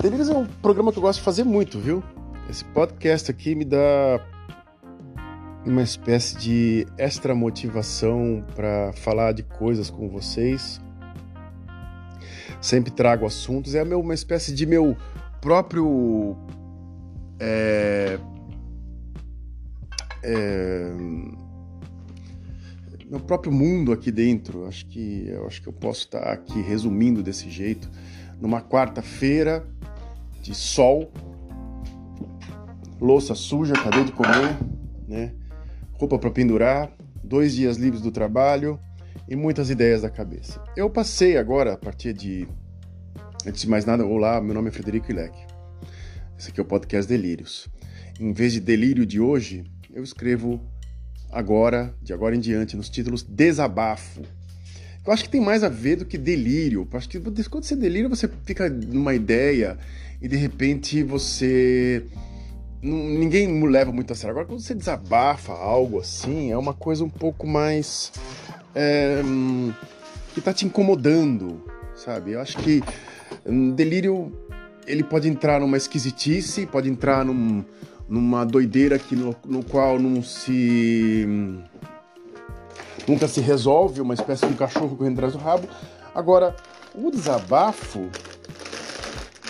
Delírios é um programa que eu gosto de fazer muito, viu? Esse podcast aqui me dá uma espécie de extra motivação para falar de coisas com vocês. Sempre trago assuntos, é uma espécie de meu próprio. É, é, meu próprio mundo aqui dentro. Acho que eu acho que eu posso estar aqui resumindo desse jeito. Numa quarta-feira de sol, louça suja, acabei de comer, né? roupa para pendurar, dois dias livres do trabalho e muitas ideias da cabeça. Eu passei agora, a partir de. Antes de mais nada, olá, meu nome é Frederico Ilek. Esse aqui é o podcast Delírios. Em vez de delírio de hoje, eu escrevo agora, de agora em diante, nos títulos desabafo. Eu acho que tem mais a ver do que delírio. Eu acho que quando você delira, você fica numa ideia e de repente você ninguém leva muito a sério. Agora, quando você desabafa algo assim, é uma coisa um pouco mais. É, que tá te incomodando, sabe? Eu acho que um delírio ele pode entrar numa esquisitice, pode entrar num, numa doideira que no, no qual não se. nunca se resolve, uma espécie de um cachorro correndo atrás do rabo. Agora, o desabafo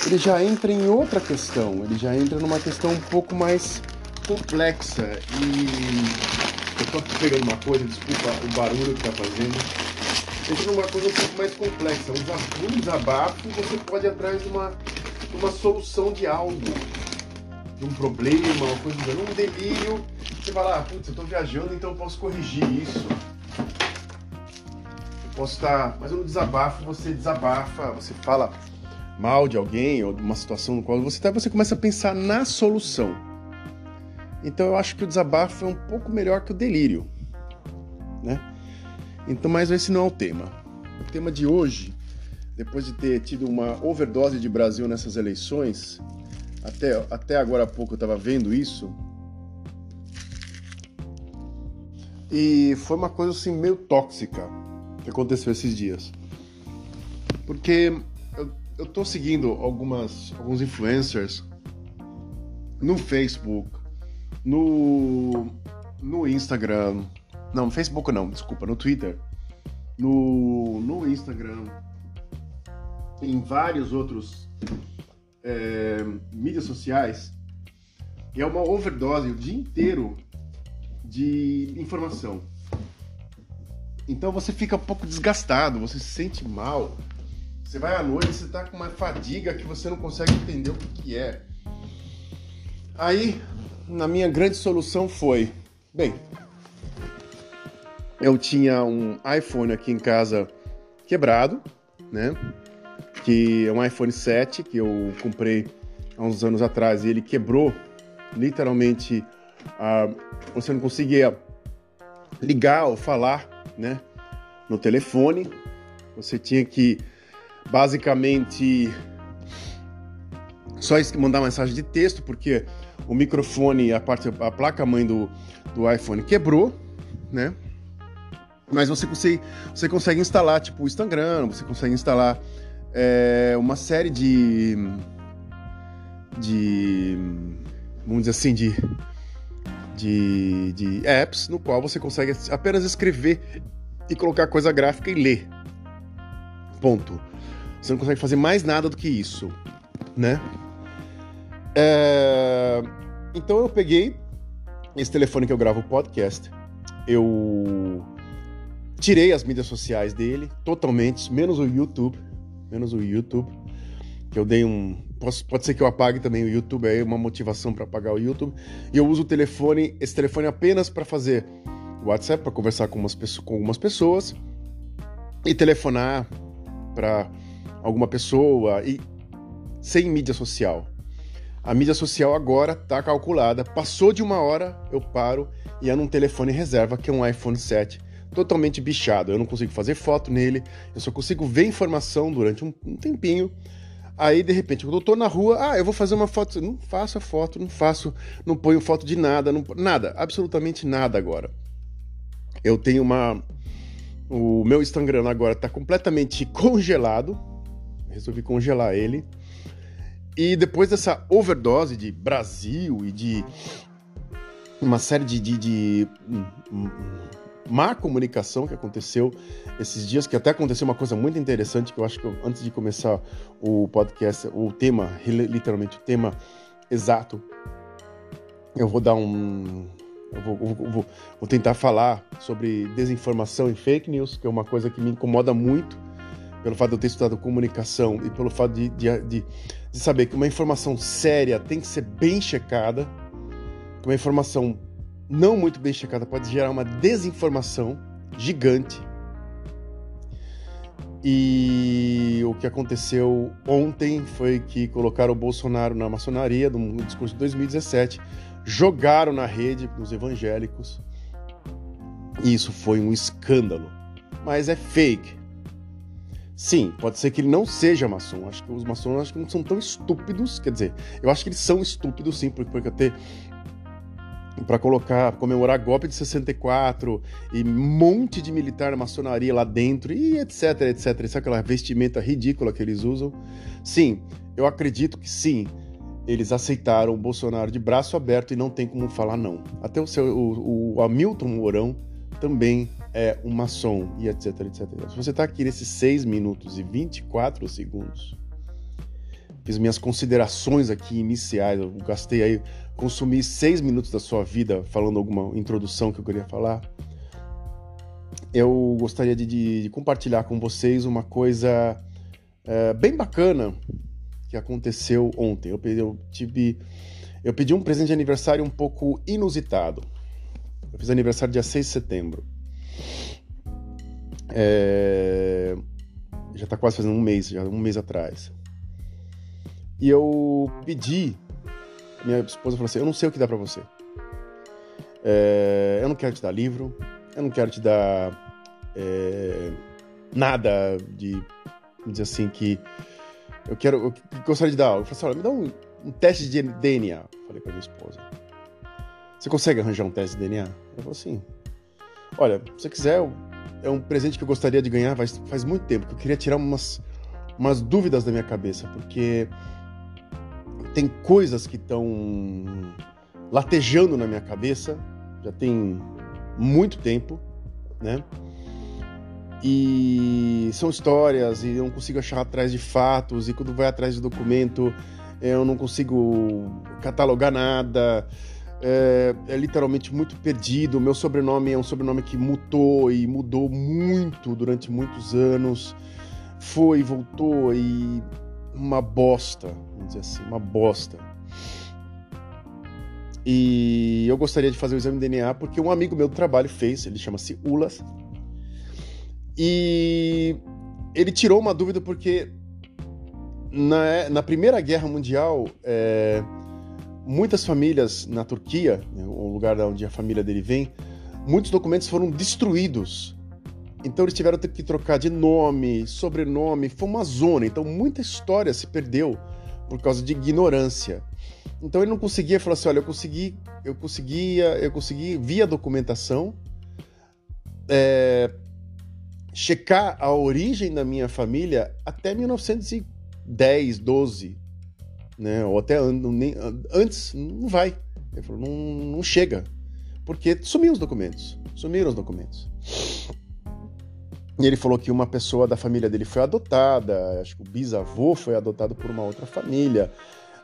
ele já entra em outra questão, ele já entra numa questão um pouco mais complexa e eu tô pegando uma coisa, desculpa o barulho que tá fazendo. Entra numa coisa um pouco mais complexa. Um desabafo você pode ir atrás de uma, de uma solução de algo, de um problema, uma coisa, um delírio. Você fala, ah, putz, eu tô viajando, então eu posso corrigir isso. Posso estar. Mas no desabafo você desabafa, você fala mal de alguém ou de uma situação no qual você está, você começa a pensar na solução. Então eu acho que o desabafo é um pouco melhor que o delírio, né? Então, mas esse não é o tema. O tema de hoje, depois de ter tido uma overdose de Brasil nessas eleições, até, até agora há pouco eu estava vendo isso, e foi uma coisa assim meio tóxica que aconteceu esses dias. Porque eu tô seguindo algumas, alguns influencers no Facebook, no, no Instagram. Não, no Facebook não, desculpa, no Twitter. No, no Instagram. Em vários outros é, mídias sociais. E é uma overdose o dia inteiro de informação. Então você fica um pouco desgastado, você se sente mal você vai à noite, você tá com uma fadiga que você não consegue entender o que, que é. Aí, na minha grande solução foi, bem, eu tinha um iPhone aqui em casa quebrado, né? Que é um iPhone 7 que eu comprei há uns anos atrás e ele quebrou literalmente. Uh, você não conseguia ligar ou falar, né? No telefone. Você tinha que basicamente só mandar mensagem de texto, porque o microfone, a parte, a placa mãe do, do iPhone quebrou, né? Mas você consegue, você consegue instalar, tipo, o Instagram, você consegue instalar é, uma série de, de, vamos dizer assim, de, de, de apps no qual você consegue apenas escrever e colocar coisa gráfica e ler. Ponto. Você não consegue fazer mais nada do que isso, né? É... Então eu peguei esse telefone que eu gravo o podcast, eu tirei as mídias sociais dele totalmente, menos o YouTube, menos o YouTube, que eu dei um Posso, pode ser que eu apague também o YouTube, aí uma motivação para apagar o YouTube. E eu uso o telefone, esse telefone apenas para fazer WhatsApp, para conversar com, umas, com algumas pessoas e telefonar para alguma pessoa e sem mídia social. A mídia social agora está calculada. Passou de uma hora, eu paro e é num telefone reserva, que é um iPhone 7, totalmente bichado. Eu não consigo fazer foto nele, eu só consigo ver informação durante um, um tempinho. Aí, de repente, quando eu tô na rua, ah, eu vou fazer uma foto. Não faço a foto, não faço, não ponho foto de nada, não, nada, absolutamente nada agora. Eu tenho uma. O meu Instagram agora está completamente congelado resolvi congelar ele. E depois dessa overdose de Brasil e de uma série de, de, de hum, hum, má comunicação que aconteceu esses dias, que até aconteceu uma coisa muito interessante, que eu acho que eu, antes de começar o podcast, o tema, literalmente o tema exato, eu vou dar um. Eu vou, vou, vou, vou tentar falar sobre desinformação e fake news, que é uma coisa que me incomoda muito, pelo fato de eu ter estudado comunicação e pelo fato de, de, de, de saber que uma informação séria tem que ser bem checada, que uma informação não muito bem checada pode gerar uma desinformação gigante. E o que aconteceu ontem foi que colocaram o Bolsonaro na maçonaria, no discurso de 2017, jogaram na rede nos evangélicos. E isso foi um escândalo. Mas é fake. Sim, pode ser que ele não seja maçom. Acho que os maçons acho que não são tão estúpidos. Quer dizer, eu acho que eles são estúpidos sim, porque, porque ter para colocar, comemorar golpe de 64 e um monte de militar na maçonaria lá dentro e etc, etc. Sabe aquela vestimenta ridícula que eles usam? Sim, eu acredito que sim. Eles aceitaram o Bolsonaro de braço aberto e não tem como falar não. Até o, seu, o, o Hamilton Mourão também é um maçom e etc, etc. Se você está aqui nesses 6 minutos e 24 segundos, fiz minhas considerações aqui iniciais, eu gastei aí consumir seis minutos da sua vida falando alguma introdução que eu queria falar, eu gostaria de, de, de compartilhar com vocês uma coisa é, bem bacana que aconteceu ontem. Eu, eu, tive, eu pedi um presente de aniversário um pouco inusitado. Eu fiz aniversário dia 6 de setembro. É, já está quase fazendo um mês, já um mês atrás. E eu pedi minha esposa falou assim: Eu não sei o que dá para você. É, eu não quero te dar livro, eu não quero te dar é, nada de dizer assim que eu quero, eu gostaria de dar. Eu falei assim: Olha, me dá um, um teste de DNA. Falei para minha esposa: Você consegue arranjar um teste de DNA? Ela falou assim: Olha, se você quiser, é um presente que eu gostaria de ganhar faz, faz muito tempo, que eu queria tirar umas, umas dúvidas da minha cabeça, porque tem coisas que estão latejando na minha cabeça, já tem muito tempo, né? E são histórias e eu não consigo achar atrás de fatos e quando vai atrás de documento eu não consigo catalogar nada. É, é, literalmente muito perdido. Meu sobrenome é um sobrenome que mutou e mudou muito durante muitos anos. Foi, voltou e uma bosta, vamos dizer assim, uma bosta. E eu gostaria de fazer o exame de DNA porque um amigo meu do trabalho fez, ele chama-se Ulas. E ele tirou uma dúvida porque na, na Primeira Guerra Mundial, é, muitas famílias na Turquia, né, o lugar onde a família dele vem, muitos documentos foram destruídos então eles tiveram que trocar de nome, sobrenome, foi uma zona. Então muita história se perdeu por causa de ignorância. Então ele não conseguia falar assim, olha, eu consegui, eu conseguia, eu consegui via documentação é, checar a origem da minha família até 1910, 12, né? Ou até nem, antes, não vai. Ele falou, não, não chega, porque sumiu os documentos, sumiram os documentos. E ele falou que uma pessoa da família dele foi adotada, acho que o bisavô foi adotado por uma outra família.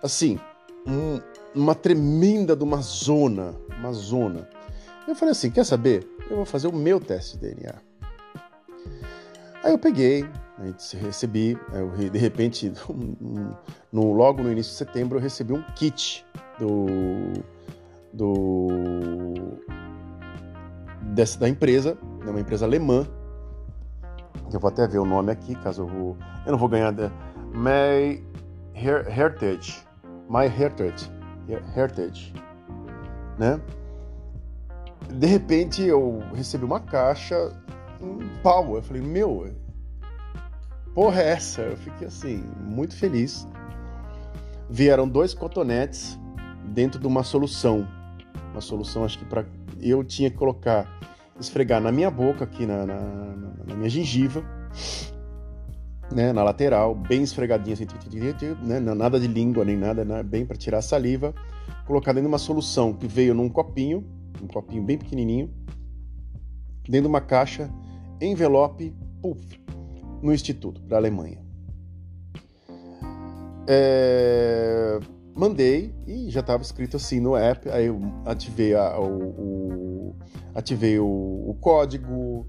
Assim, um, uma tremenda de uma zona, uma zona. Eu falei assim, quer saber? Eu vou fazer o meu teste de DNA. Aí eu peguei, recebi, eu, de repente, no, logo no início de setembro, eu recebi um kit do, do dessa, da empresa, né, uma empresa alemã, eu vou até ver o nome aqui, caso eu vou. Eu não vou ganhar. Da, My Heritage. My Heritage. Heritage. Né? De repente eu recebi uma caixa, um pau. Eu falei, meu, porra é essa? Eu fiquei assim, muito feliz. Vieram dois cotonetes dentro de uma solução. Uma solução, acho que para eu tinha que colocar esfregar na minha boca, aqui na, na, na minha gengiva. né, na lateral, bem esfregadinha, assim, né, nada de língua nem nada, né, bem para tirar a saliva, colocar dentro de uma solução que veio num copinho, um copinho bem pequenininho, dentro de uma caixa, envelope, puff, no instituto para Alemanha. É, mandei e já estava escrito assim no app. Aí eu ativei, a, o, o, ativei o, o, código.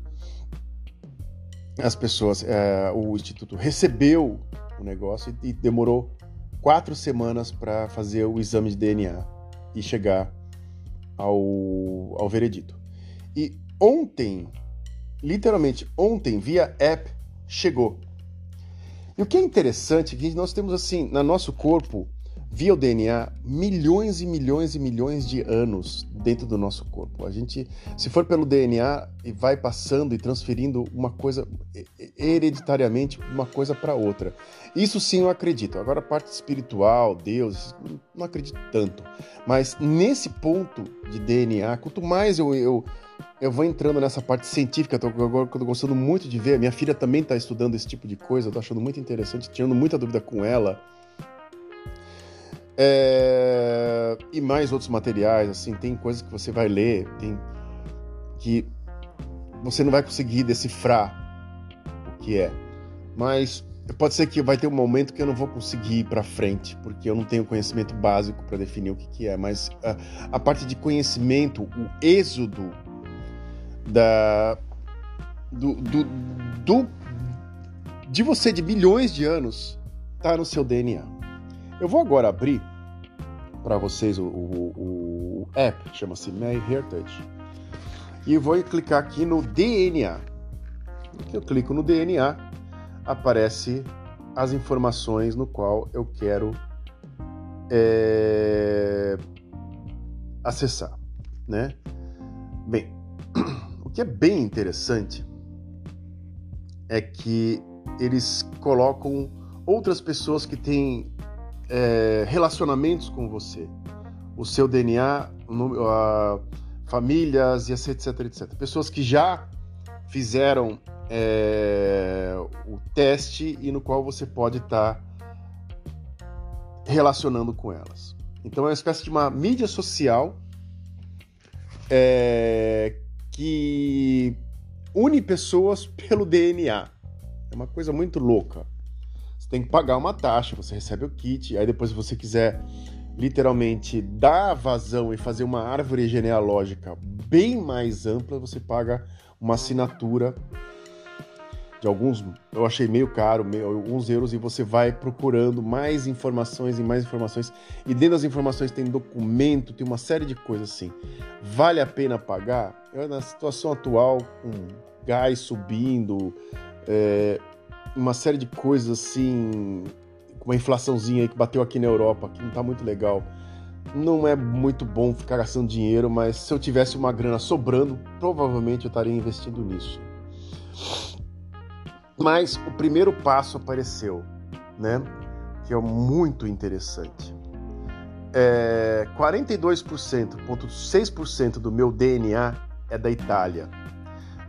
As pessoas, é, o instituto recebeu o negócio e, e demorou quatro semanas para fazer o exame de DNA e chegar ao, ao veredito. E ontem, literalmente ontem, via app, chegou. E o que é interessante é que nós temos assim, no nosso corpo, via o DNA, milhões e milhões e milhões de anos dentro do nosso corpo. A gente, se for pelo DNA, e vai passando e transferindo uma coisa hereditariamente uma coisa para outra. Isso sim eu acredito. Agora a parte espiritual, Deus, não acredito tanto. Mas nesse ponto de DNA, quanto mais eu, eu eu vou entrando nessa parte científica, tô, agora tô gostando muito de ver. Minha filha também está estudando esse tipo de coisa, eu tô achando muito interessante, tirando muita dúvida com ela. É... E mais outros materiais, assim, tem coisas que você vai ler, tem que você não vai conseguir decifrar o que é. Mas pode ser que vai ter um momento que eu não vou conseguir ir para frente, porque eu não tenho conhecimento básico para definir o que, que é. Mas a, a parte de conhecimento, o êxodo da do, do, do de você de milhões de anos tá no seu DNA. Eu vou agora abrir para vocês o, o, o app, chama-se My Heritage, e vou clicar aqui no DNA. Eu clico no DNA, aparece as informações no qual eu quero é, acessar, né? Bem, que é bem interessante é que eles colocam outras pessoas que têm é, relacionamentos com você, o seu DNA, a, famílias e etc, etc. Pessoas que já fizeram é, o teste e no qual você pode estar tá relacionando com elas. Então é uma espécie de uma mídia social é, que une pessoas pelo DNA. É uma coisa muito louca. Você tem que pagar uma taxa, você recebe o kit, aí depois se você quiser literalmente dar vazão e fazer uma árvore genealógica bem mais ampla, você paga uma assinatura de alguns, eu achei meio caro, meio, alguns euros, e você vai procurando mais informações e mais informações. E dentro das informações tem documento, tem uma série de coisas assim. Vale a pena pagar? Eu, na situação atual, com gás subindo, é, uma série de coisas assim, uma inflaçãozinha aí que bateu aqui na Europa, que não tá muito legal. Não é muito bom ficar gastando dinheiro, mas se eu tivesse uma grana sobrando, provavelmente eu estaria investindo nisso. Mas o primeiro passo apareceu, né? Que é muito interessante. É, 42,6% do meu DNA é da Itália.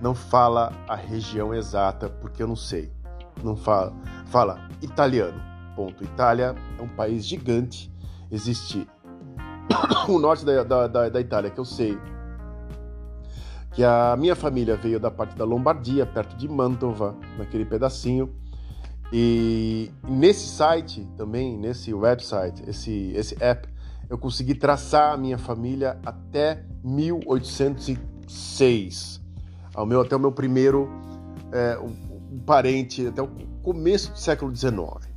Não fala a região exata, porque eu não sei. Não fala. Fala italiano. Ponto. Itália é um país gigante. Existe o norte da, da, da, da Itália, que eu sei, que a minha família veio da parte da Lombardia, perto de Mantova, naquele pedacinho. E nesse site também, nesse website, esse, esse app, eu consegui traçar a minha família até 1806, ao meu, até o meu primeiro é, um, parente, até o começo do século XIX.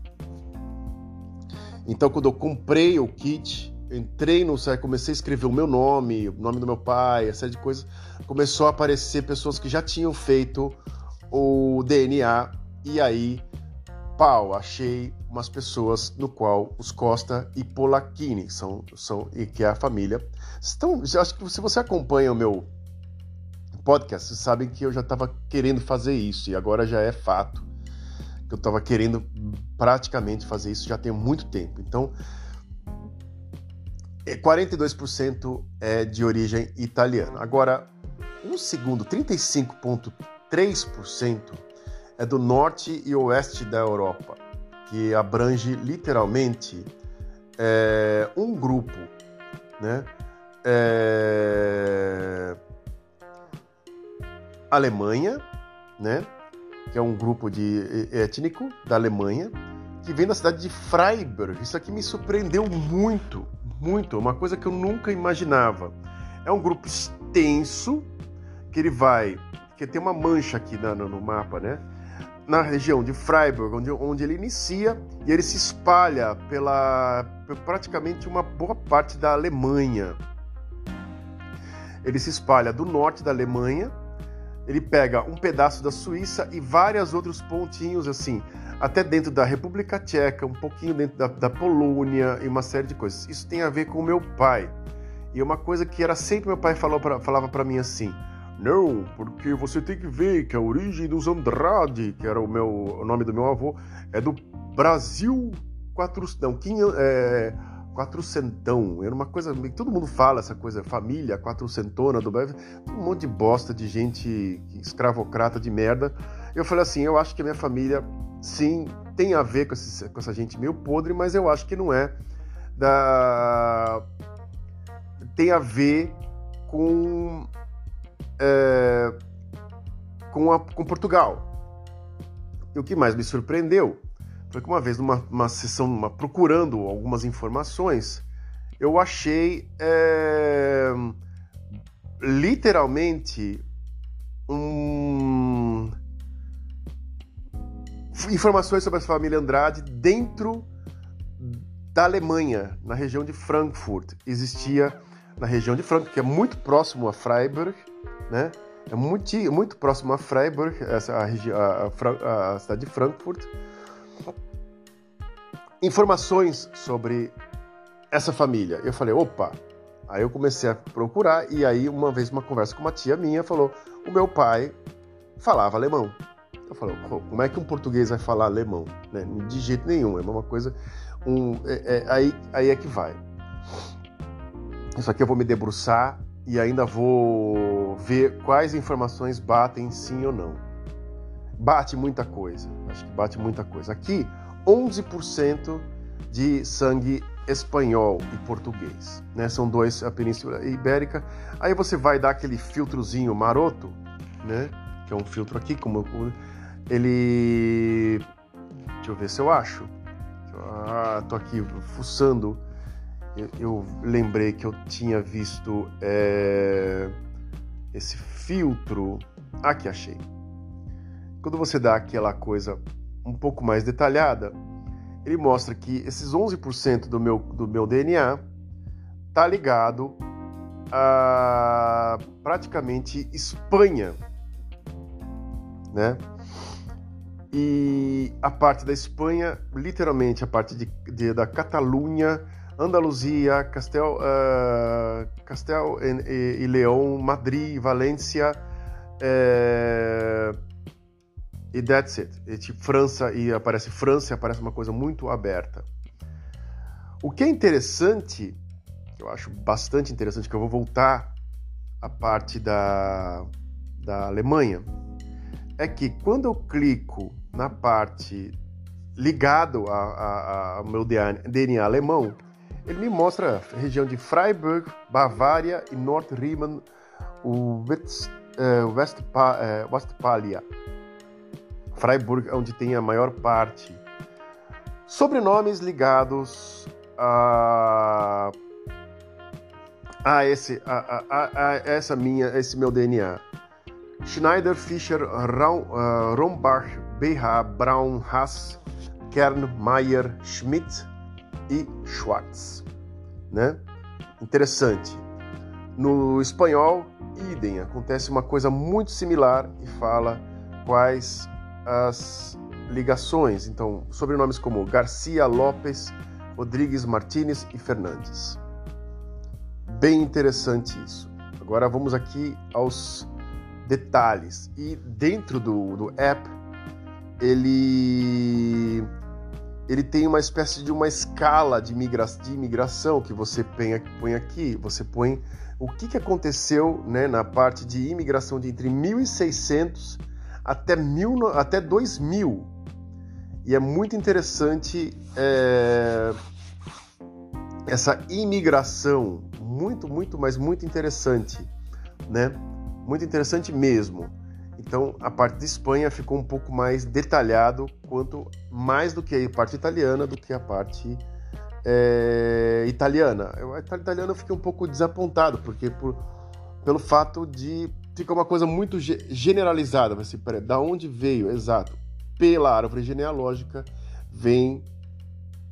Então, quando eu comprei o kit, entrei no site, comecei a escrever o meu nome, o nome do meu pai, essa série de coisas, começou a aparecer pessoas que já tinham feito o DNA e aí, pau, achei umas pessoas no qual os Costa e Polacchini são, são e que é a família. Então, acho que se você acompanha o meu podcast, vocês sabem que eu já estava querendo fazer isso e agora já é fato que eu estava querendo praticamente fazer isso já tem muito tempo. Então, 42% é de origem italiana. Agora, um segundo, 35,3% é do norte e oeste da Europa, que abrange literalmente é, um grupo, né? É... Alemanha, né? Que é um grupo de étnico da Alemanha que vem da cidade de Freiburg. Isso aqui me surpreendeu muito, muito, uma coisa que eu nunca imaginava. É um grupo extenso que ele vai, que tem uma mancha aqui no, no mapa, né? Na região de Freiburg, onde, onde ele inicia, e ele se espalha pela praticamente uma boa parte da Alemanha. Ele se espalha do norte da Alemanha, ele pega um pedaço da Suíça e vários outros pontinhos assim até dentro da República Tcheca, um pouquinho dentro da, da Polônia e uma série de coisas. Isso tem a ver com o meu pai. E é uma coisa que era sempre meu pai falou pra, falava para mim assim: não, porque você tem que ver que a origem dos Andrade, que era o, meu, o nome do meu avô, é do Brasil quatro, não, quinha, é, quatrocentão. Era uma coisa. Todo mundo fala essa coisa, família quatrocentona do Brasil. Um monte de bosta de gente escravocrata de merda. Eu falei assim: eu acho que a minha família sim, tem a ver com, esse, com essa gente meio podre, mas eu acho que não é da. Tem a ver com. É, com, a, com Portugal. E o que mais me surpreendeu foi que uma vez, numa uma sessão, uma, procurando algumas informações, eu achei é, literalmente um informações sobre a família Andrade dentro da Alemanha, na região de Frankfurt. Existia na região de Frankfurt, que é muito próximo a Freiburg, né? É muito, muito próximo a Freiburg, essa, a, a, a, a cidade de Frankfurt. Informações sobre essa família. Eu falei, opa! Aí eu comecei a procurar e aí uma vez uma conversa com uma tia minha falou, o meu pai falava alemão. Eu falo, como é que um português vai falar alemão? Né? De jeito nenhum, é uma coisa. Um, é, é, aí, aí é que vai. Isso aqui eu vou me debruçar e ainda vou ver quais informações batem sim ou não. Bate muita coisa, acho que bate muita coisa. Aqui, 11% de sangue espanhol e português, né? São dois a Península Ibérica. Aí você vai dar aquele filtrozinho maroto, né? Que é um filtro aqui, como ele. Deixa eu ver se eu acho. Ah, tô aqui fuçando. Eu, eu lembrei que eu tinha visto é... esse filtro. Aqui achei. Quando você dá aquela coisa um pouco mais detalhada, ele mostra que esses 11% do meu, do meu DNA tá ligado a praticamente Espanha, né? e a parte da Espanha, literalmente a parte de, de da Catalunha, Andaluzia, Castel, uh, Castel e, e, León, Madrid, Valência é, e that's it. E, tipo, França e aparece França, aparece uma coisa muito aberta. O que é interessante, eu acho bastante interessante, que eu vou voltar à parte da, da Alemanha, é que quando eu clico na parte ligado ao meu DNA alemão, ele me mostra a região de Freiburg, Bavária e Nordrhein, o eh, eh, Westphalia. Freiburg onde tem a maior parte. Sobrenomes ligados a, a, esse, a, a, a essa minha, esse meu DNA. Schneider, Fischer, Raum, uh, Rombach, BH, Braun, Haas, Kern, Mayer, Schmidt e Schwartz. Né? Interessante. No espanhol, idem, acontece uma coisa muito similar e fala quais as ligações. Então, sobrenomes como Garcia, Lopes, Rodrigues, Martinez e Fernandes. Bem interessante isso. Agora vamos aqui aos detalhes. E dentro do, do app, ele, ele tem uma espécie de uma escala de, migra, de imigração que você põe, aqui. Você põe o que, que aconteceu né, na parte de imigração de entre 1600 até, mil, até 2000. E é muito interessante é, essa imigração, muito, muito, mas muito interessante, né? Muito interessante mesmo. Então, a parte de Espanha ficou um pouco mais detalhado, quanto mais do que a parte italiana, do que a parte é, italiana. Eu, a italiana eu fiquei um pouco desapontado, porque por, pelo fato de ficar uma coisa muito generalizada. Você, peraí, da onde veio? Exato. Pela árvore genealógica, vem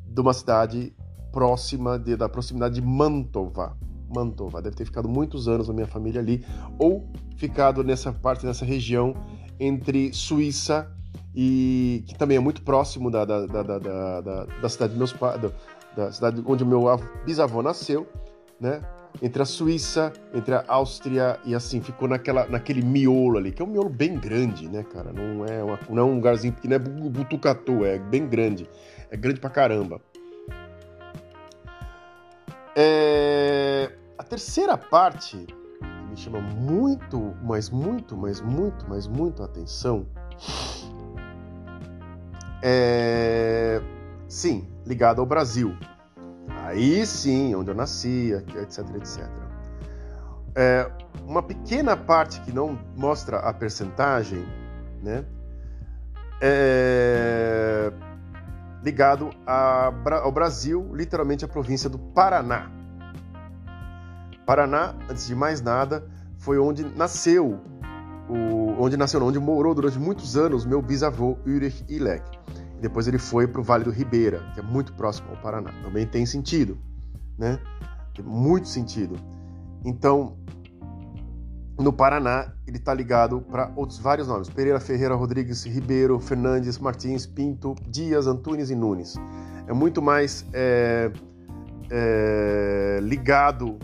de uma cidade próxima de, da proximidade de Mantova. Mantova. Deve ter ficado muitos anos na minha família ali, ou ficado nessa parte, nessa região entre Suíça e que também é muito próximo da, da, da, da, da cidade meus pais, da cidade onde meu bisavô nasceu, né? Entre a Suíça, entre a Áustria e assim, ficou naquela, naquele miolo ali, que é um miolo bem grande, né, cara? Não é, uma, não é um lugarzinho pequeno, é Butucatu, é bem grande. É grande pra caramba. É... A terceira parte que me chama muito, mas muito, mas muito, mas muito a atenção é sim, ligado ao Brasil. Aí sim, onde eu nasci, etc, etc. É, uma pequena parte que não mostra a percentagem, né, é ligado a, ao Brasil, literalmente a província do Paraná. Paraná, antes de mais nada, foi onde nasceu, o, onde nasceu, onde morou durante muitos anos meu bisavô Ulrich Ilek. Depois ele foi para o Vale do Ribeira, que é muito próximo ao Paraná. Também tem sentido, né? Tem muito sentido. Então, no Paraná, ele está ligado para outros vários nomes: Pereira, Ferreira, Rodrigues, Ribeiro, Fernandes, Martins, Pinto, Dias, Antunes e Nunes. É muito mais é, é, ligado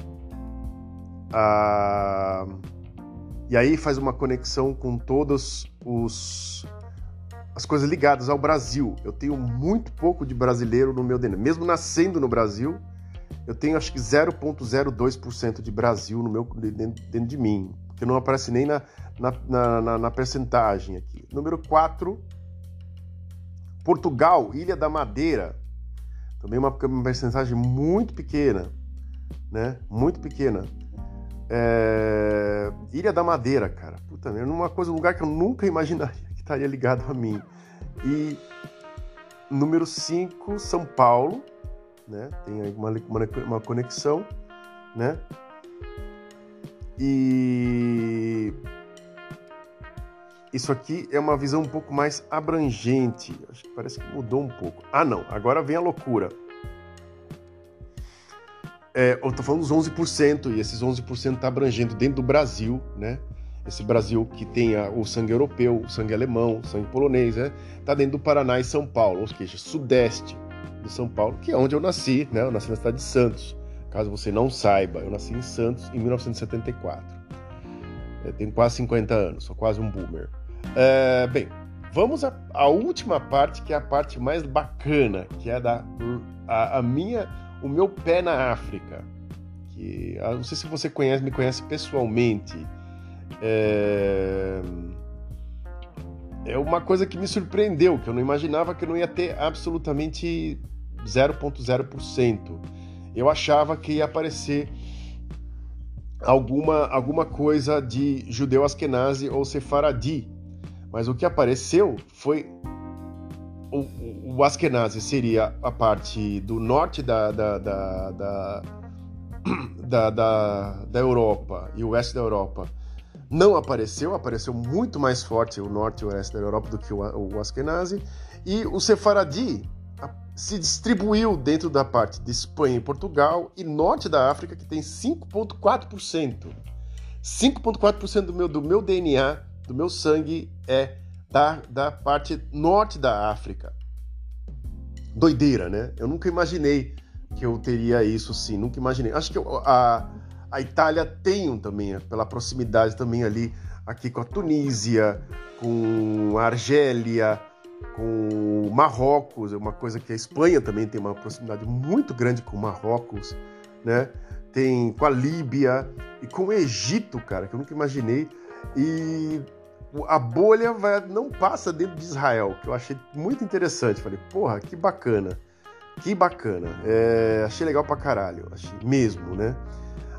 a. E aí faz uma conexão com todos os as coisas ligadas ao Brasil. Eu tenho muito pouco de brasileiro no meu DNA. Mesmo nascendo no Brasil, eu tenho acho que 0,02% de Brasil no meu, dentro de mim, que não aparece nem na, na, na, na percentagem aqui. Número 4, Portugal, Ilha da Madeira. Também uma, uma percentagem muito pequena, né? Muito pequena. É... Ilha da Madeira, cara. Puta merda, uma coisa, um lugar que eu nunca imaginaria estaria ligado a mim. E número 5, São Paulo, né? Tem aí uma, uma, uma conexão, né? E isso aqui é uma visão um pouco mais abrangente. Acho que parece que mudou um pouco. Ah, não. Agora vem a loucura. É, eu tô falando dos 11%, e esses 11% tá abrangendo dentro do Brasil, né? Esse Brasil que tem o sangue europeu, o sangue alemão, o sangue polonês, né? Tá dentro do Paraná e São Paulo, ou seja, sudeste de São Paulo, que é onde eu nasci, né? Eu nasci na cidade de Santos. Caso você não saiba, eu nasci em Santos em 1974. Eu tenho quase 50 anos, sou quase um boomer. É, bem, vamos à, à, última parte, que é a parte mais bacana, que é da a, a minha, o meu pé na África. Que, não sei se você conhece, me conhece pessoalmente é... é uma coisa que me surpreendeu, que eu não imaginava que eu não ia ter absolutamente 0,0%. Eu achava que ia aparecer alguma, alguma coisa de judeu askenazi ou sefaradi, mas o que apareceu foi o, o Askenazi seria a parte do norte da, da, da, da, da, da, Europa e o oeste da Europa não apareceu, apareceu muito mais forte o norte e o oeste da Europa do que o, o Askenazi, e o Sefaradi se distribuiu dentro da parte de Espanha e Portugal e norte da África, que tem 5,4%. 5,4% do meu, do meu DNA, do meu sangue, é da, da parte norte da África. Doideira, né? Eu nunca imaginei que eu teria isso sim, nunca imaginei. Acho que eu, a, a Itália tem um também, pela proximidade também ali, aqui com a Tunísia, com a Argélia, com Marrocos, é uma coisa que a Espanha também tem uma proximidade muito grande com Marrocos, né? Tem com a Líbia e com o Egito, cara, que eu nunca imaginei. E a bolha vai, não passa dentro de Israel, que eu achei muito interessante. Falei, porra, que bacana. Que bacana. É, achei legal pra caralho. Achei mesmo, né?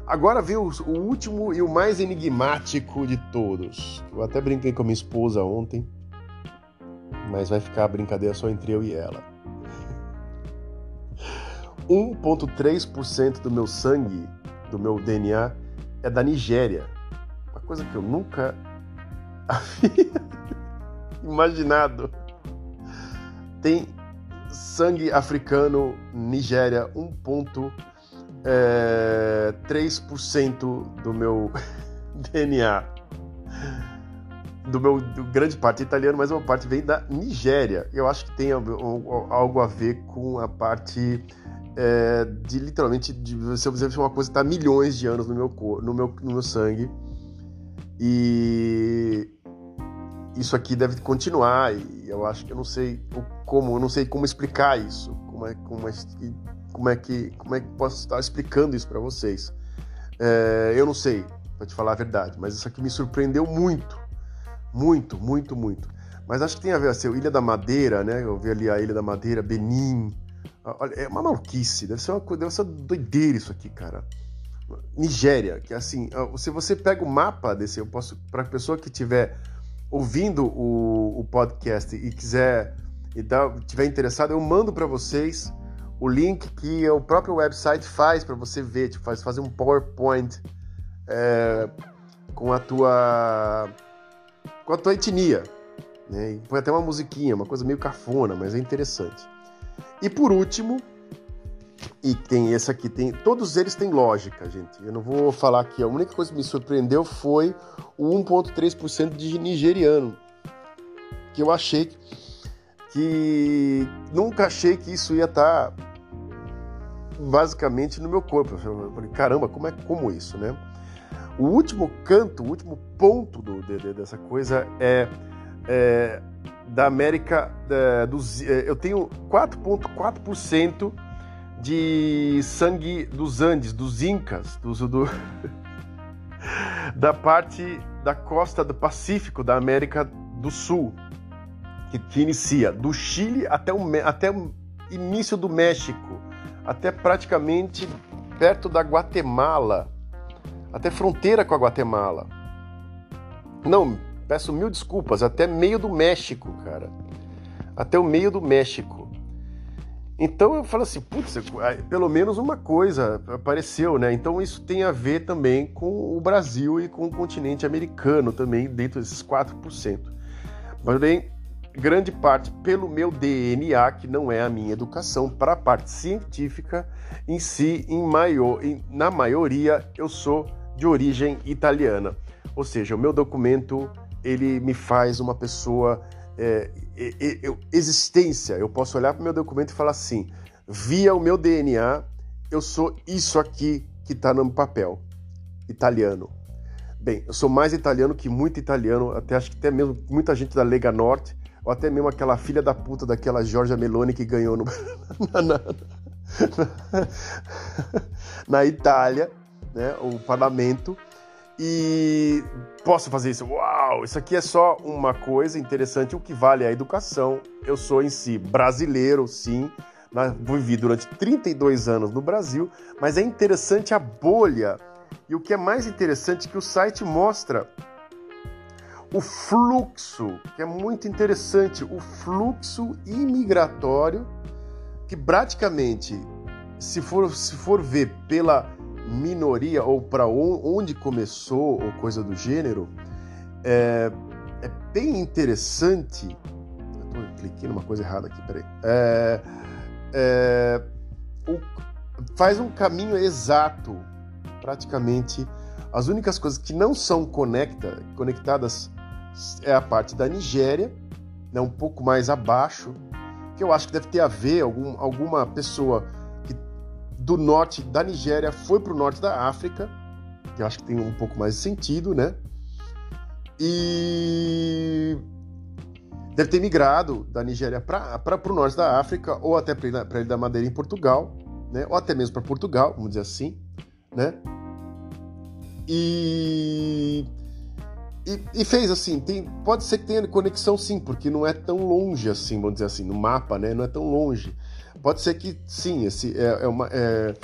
Agora vem o, último e o mais enigmático de todos. Eu até brinquei com a minha esposa ontem, mas vai ficar a brincadeira só entre eu e ela. 1,3% do meu sangue, do meu DNA, é da Nigéria. Uma coisa que eu nunca havia imaginado. Tem sangue africano, Nigéria, 1,3% é, do meu DNA. Do meu do grande parte italiano, mas uma parte vem da Nigéria. Eu acho que tem algo a ver com a parte é, de literalmente de você fazer uma coisa está milhões de anos no meu no meu, no meu sangue. E isso aqui deve continuar e eu acho que eu não sei como, eu não sei como explicar isso, como é, como é, como é que como é que posso estar explicando isso para vocês. É, eu não sei, para te falar a verdade, mas isso aqui me surpreendeu muito, muito, muito, muito. Mas acho que tem a ver assim, Ilha da Madeira, né? Eu vi ali a Ilha da Madeira, Benin, Olha, é uma maluquice, deve ser uma, deve ser doideira isso aqui, cara. Nigéria, que assim, se você pega o mapa desse, eu posso, para a pessoa que estiver ouvindo o, o, podcast e quiser e tiver interessado, eu mando para vocês o link que o próprio website faz para você ver, tipo, faz fazer um PowerPoint é, com a tua com a tua etnia, né? E põe até uma musiquinha, uma coisa meio cafona, mas é interessante. E por último, e tem esse aqui, tem todos eles têm lógica, gente. Eu não vou falar aqui, a única coisa que me surpreendeu foi o 1.3% de nigeriano, que eu achei que nunca achei que isso ia estar tá basicamente no meu corpo. Eu falei, caramba, como é como isso, né? O último canto, o último ponto do, de, dessa coisa é, é da América da, dos. É, eu tenho 4,4% de sangue dos Andes, dos Incas, dos, do, da parte da costa do Pacífico da América do Sul, que, que inicia do Chile até o, até o início do México, até praticamente perto da Guatemala, até fronteira com a Guatemala. Não, Peço mil desculpas, até meio do México, cara. Até o meio do México. Então eu falo assim, putz, pelo menos uma coisa apareceu, né? Então isso tem a ver também com o Brasil e com o continente americano também, dentro desses 4%. Mas bem, grande parte pelo meu DNA, que não é a minha educação, para a parte científica em si, em maior, em, na maioria, eu sou de origem italiana. Ou seja, o meu documento ele me faz uma pessoa é, existência. Eu posso olhar para o meu documento e falar assim: via o meu DNA, eu sou isso aqui que está no papel, italiano. Bem, eu sou mais italiano que muito italiano, até acho que até mesmo muita gente da Lega Norte, ou até mesmo aquela filha da puta daquela Giorgia Meloni que ganhou no, na, na, na Itália, né, o parlamento e posso fazer isso. Uau, isso aqui é só uma coisa interessante. O que vale é a educação. Eu sou em si brasileiro, sim. Vivi durante 32 anos no Brasil, mas é interessante a bolha. E o que é mais interessante é que o site mostra o fluxo, que é muito interessante, o fluxo imigratório, que praticamente, se for, se for ver pela minoria ou para onde começou ou coisa do gênero, é, é bem interessante. Eu tô, cliquei numa coisa errada aqui, peraí. É, é, o, faz um caminho exato, praticamente. As únicas coisas que não são conecta, conectadas é a parte da Nigéria, né, um pouco mais abaixo, que eu acho que deve ter a ver algum, alguma pessoa do norte da Nigéria foi para o norte da África, que eu acho que tem um pouco mais de sentido, né? E deve ter migrado da Nigéria para o norte da África, ou até para a Ilha da Madeira em Portugal, né? ou até mesmo para Portugal, vamos dizer assim, né? E e, e, fez assim, tem, pode ser que tenha conexão sim, porque não é tão longe assim, vamos dizer assim, no mapa, né? Não é tão longe. Pode ser que sim, esse é, é uma, é,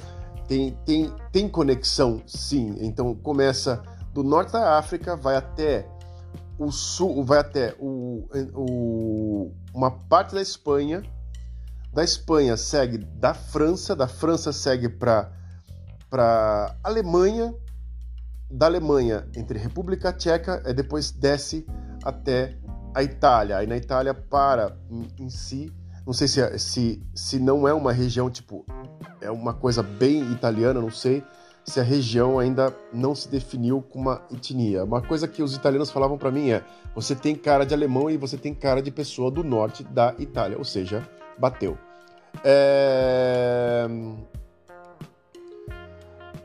tem, tem, tem conexão sim. Então começa do norte da África, vai até o sul, vai até o, o, uma parte da Espanha, da Espanha segue da França, da França segue para para Alemanha, da Alemanha entre República Tcheca e depois desce até a Itália. Aí na Itália para em, em si, não sei se, é, se, se não é uma região tipo, é uma coisa bem italiana, não sei se a região ainda não se definiu com uma etnia. Uma coisa que os italianos falavam para mim é: você tem cara de alemão e você tem cara de pessoa do norte da Itália, ou seja, bateu. É...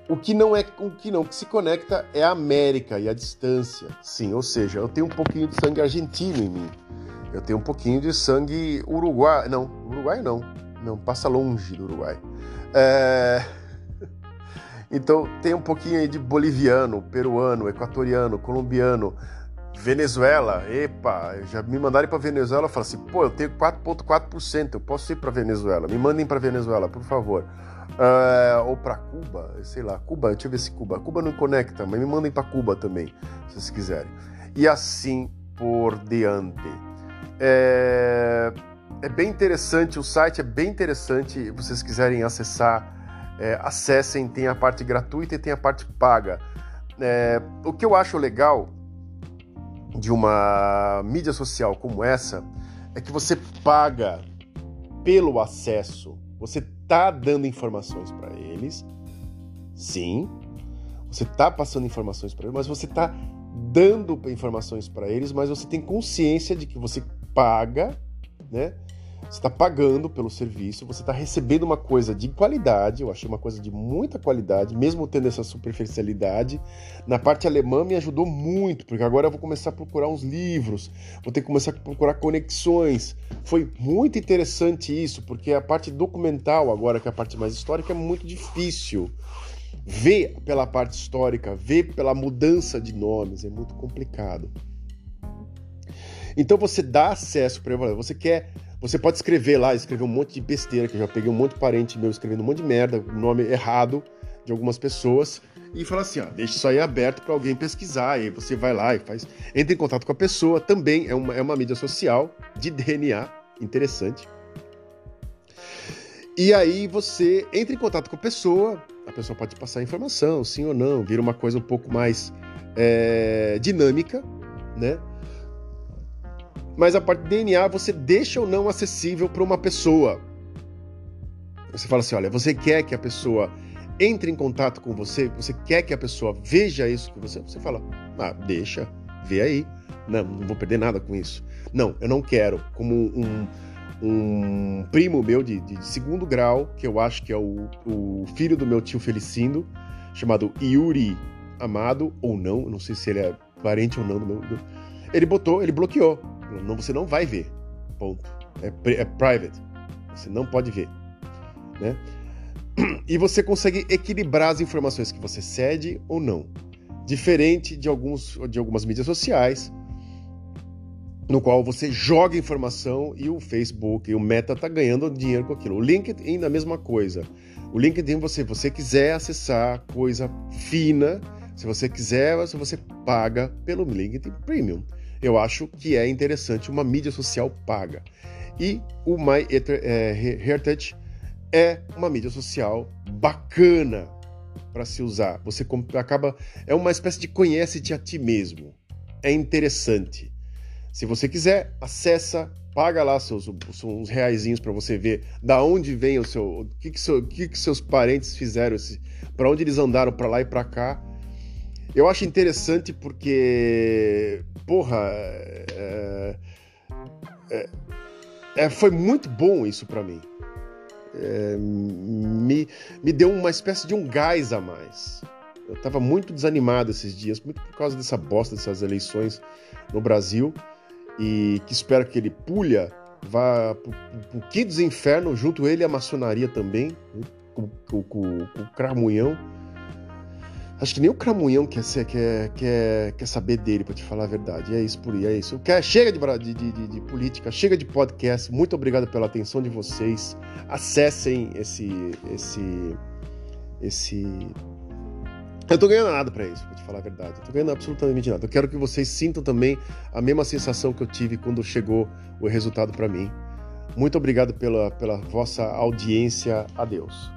O que não é o que não que se conecta é a América e a distância. Sim, ou seja, eu tenho um pouquinho de sangue argentino em mim. Eu tenho um pouquinho de sangue uruguai. Não, Uruguai não. Não, passa longe do Uruguai. É... Então tem um pouquinho aí de boliviano, peruano, equatoriano, colombiano, Venezuela. Epa, já me mandaram para Venezuela. Eu falo assim, pô, eu tenho 4,4%, eu posso ir para Venezuela. Me mandem para Venezuela, por favor. Uh, ou para Cuba, sei lá, Cuba, deixa eu ver se Cuba. Cuba não conecta, mas me mandem para Cuba também, se vocês quiserem. E assim por diante. É, é bem interessante, o site é bem interessante, se vocês quiserem acessar, é, acessem, tem a parte gratuita e tem a parte paga. É, o que eu acho legal de uma mídia social como essa é que você paga pelo acesso, você está dando informações para eles, sim, você está passando informações para eles, mas você está dando informações para eles, mas você tem consciência de que você paga, né? Você está pagando pelo serviço, você está recebendo uma coisa de qualidade, eu achei uma coisa de muita qualidade, mesmo tendo essa superficialidade. Na parte alemã me ajudou muito, porque agora eu vou começar a procurar uns livros, vou ter que começar a procurar conexões. Foi muito interessante isso, porque a parte documental, agora que é a parte mais histórica, é muito difícil. Ver pela parte histórica, ver pela mudança de nomes, é muito complicado. Então você dá acesso para você quer você pode escrever lá, escrever um monte de besteira, que eu já peguei um monte de parente meu escrevendo um monte de merda, nome errado de algumas pessoas, e fala assim, ó, deixa isso aí aberto para alguém pesquisar, e aí você vai lá e faz, entra em contato com a pessoa, também é uma, é uma mídia social de DNA, interessante. E aí você entra em contato com a pessoa, a pessoa pode passar informação, sim ou não, vira uma coisa um pouco mais é, dinâmica, né? Mas a parte de DNA você deixa ou não acessível para uma pessoa. Você fala assim: olha, você quer que a pessoa entre em contato com você, você quer que a pessoa veja isso com você, você fala: ah, deixa, vê aí. Não, não vou perder nada com isso. Não, eu não quero. Como um, um primo meu de, de, segundo grau, que eu acho que é o, o filho do meu tio Felicindo, chamado Yuri Amado, ou não, não sei se ele é parente ou não do meu. Ele botou, ele bloqueou não, você não vai ver. Ponto. É, é private. Você não pode ver. Né? E você consegue equilibrar as informações que você cede ou não. Diferente de, alguns, de algumas mídias sociais, no qual você joga informação e o Facebook e o Meta tá ganhando dinheiro com aquilo. O LinkedIn a mesma coisa. O LinkedIn você você quiser acessar coisa fina, se você quiser, se você paga pelo LinkedIn Premium eu acho que é interessante uma mídia social paga. E o My é, Heritage é uma mídia social bacana para se usar. Você acaba é uma espécie de conhece-te a ti mesmo. É interessante. Se você quiser, acessa, paga lá seus uns reaisinhos para você ver da onde vem o seu, o que que, seu, que, que seus parentes fizeram, para onde eles andaram para lá e para cá. Eu acho interessante porque porra, é, é, é, foi muito bom isso para mim. É, me, me deu uma espécie de um gás a mais. Eu estava muito desanimado esses dias, muito por causa dessa bosta dessas eleições no Brasil, e que espero que ele pulha, vá pro, quinto dos infernos, junto ele a maçonaria também, com, com, com, com o cramunhão Acho que nem o Cramunhão quer, ser, quer, quer, quer saber dele, para te falar a verdade. É isso por aí, é isso. Chega de, de, de, de, política, chega de podcast. Muito obrigado pela atenção de vocês. Acessem esse. esse. esse. Eu tô ganhando nada para isso, pra te falar a verdade. Eu tô ganhando absolutamente nada. Eu quero que vocês sintam também a mesma sensação que eu tive quando chegou o resultado para mim. Muito obrigado pela, pela vossa audiência. Adeus.